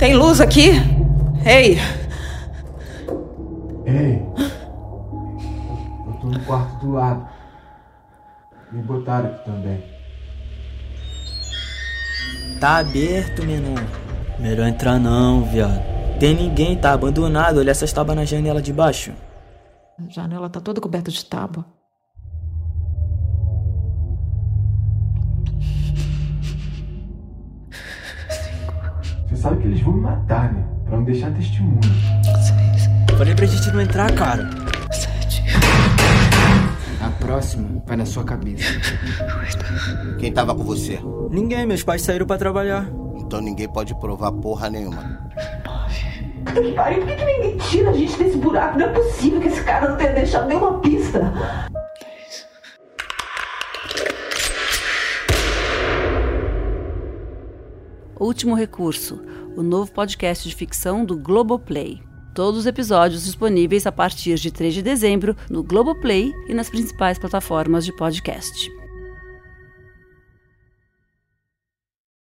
Tem luz aqui? Ei! Ei! Eu tô no quarto do lado. Me botaram aqui também. Tá aberto, menor. Melhor entrar não, viado. Tem ninguém, tá abandonado. Olha essas tábuas na janela de baixo. A janela tá toda coberta de tábua. Você sabe que eles vão me matar, né? Pra não deixar testemunho. Falei pra gente não entrar, cara. A próxima vai na sua cabeça. Quem tava com você? Ninguém, meus pais saíram pra trabalhar. Então ninguém pode provar porra nenhuma. Que pariu, por que, que ninguém tira a gente desse buraco? Não é possível que esse cara não tenha deixado nenhuma pista. Último Recurso, o novo podcast de ficção do Globoplay. Todos os episódios disponíveis a partir de 3 de dezembro no Globoplay e nas principais plataformas de podcast.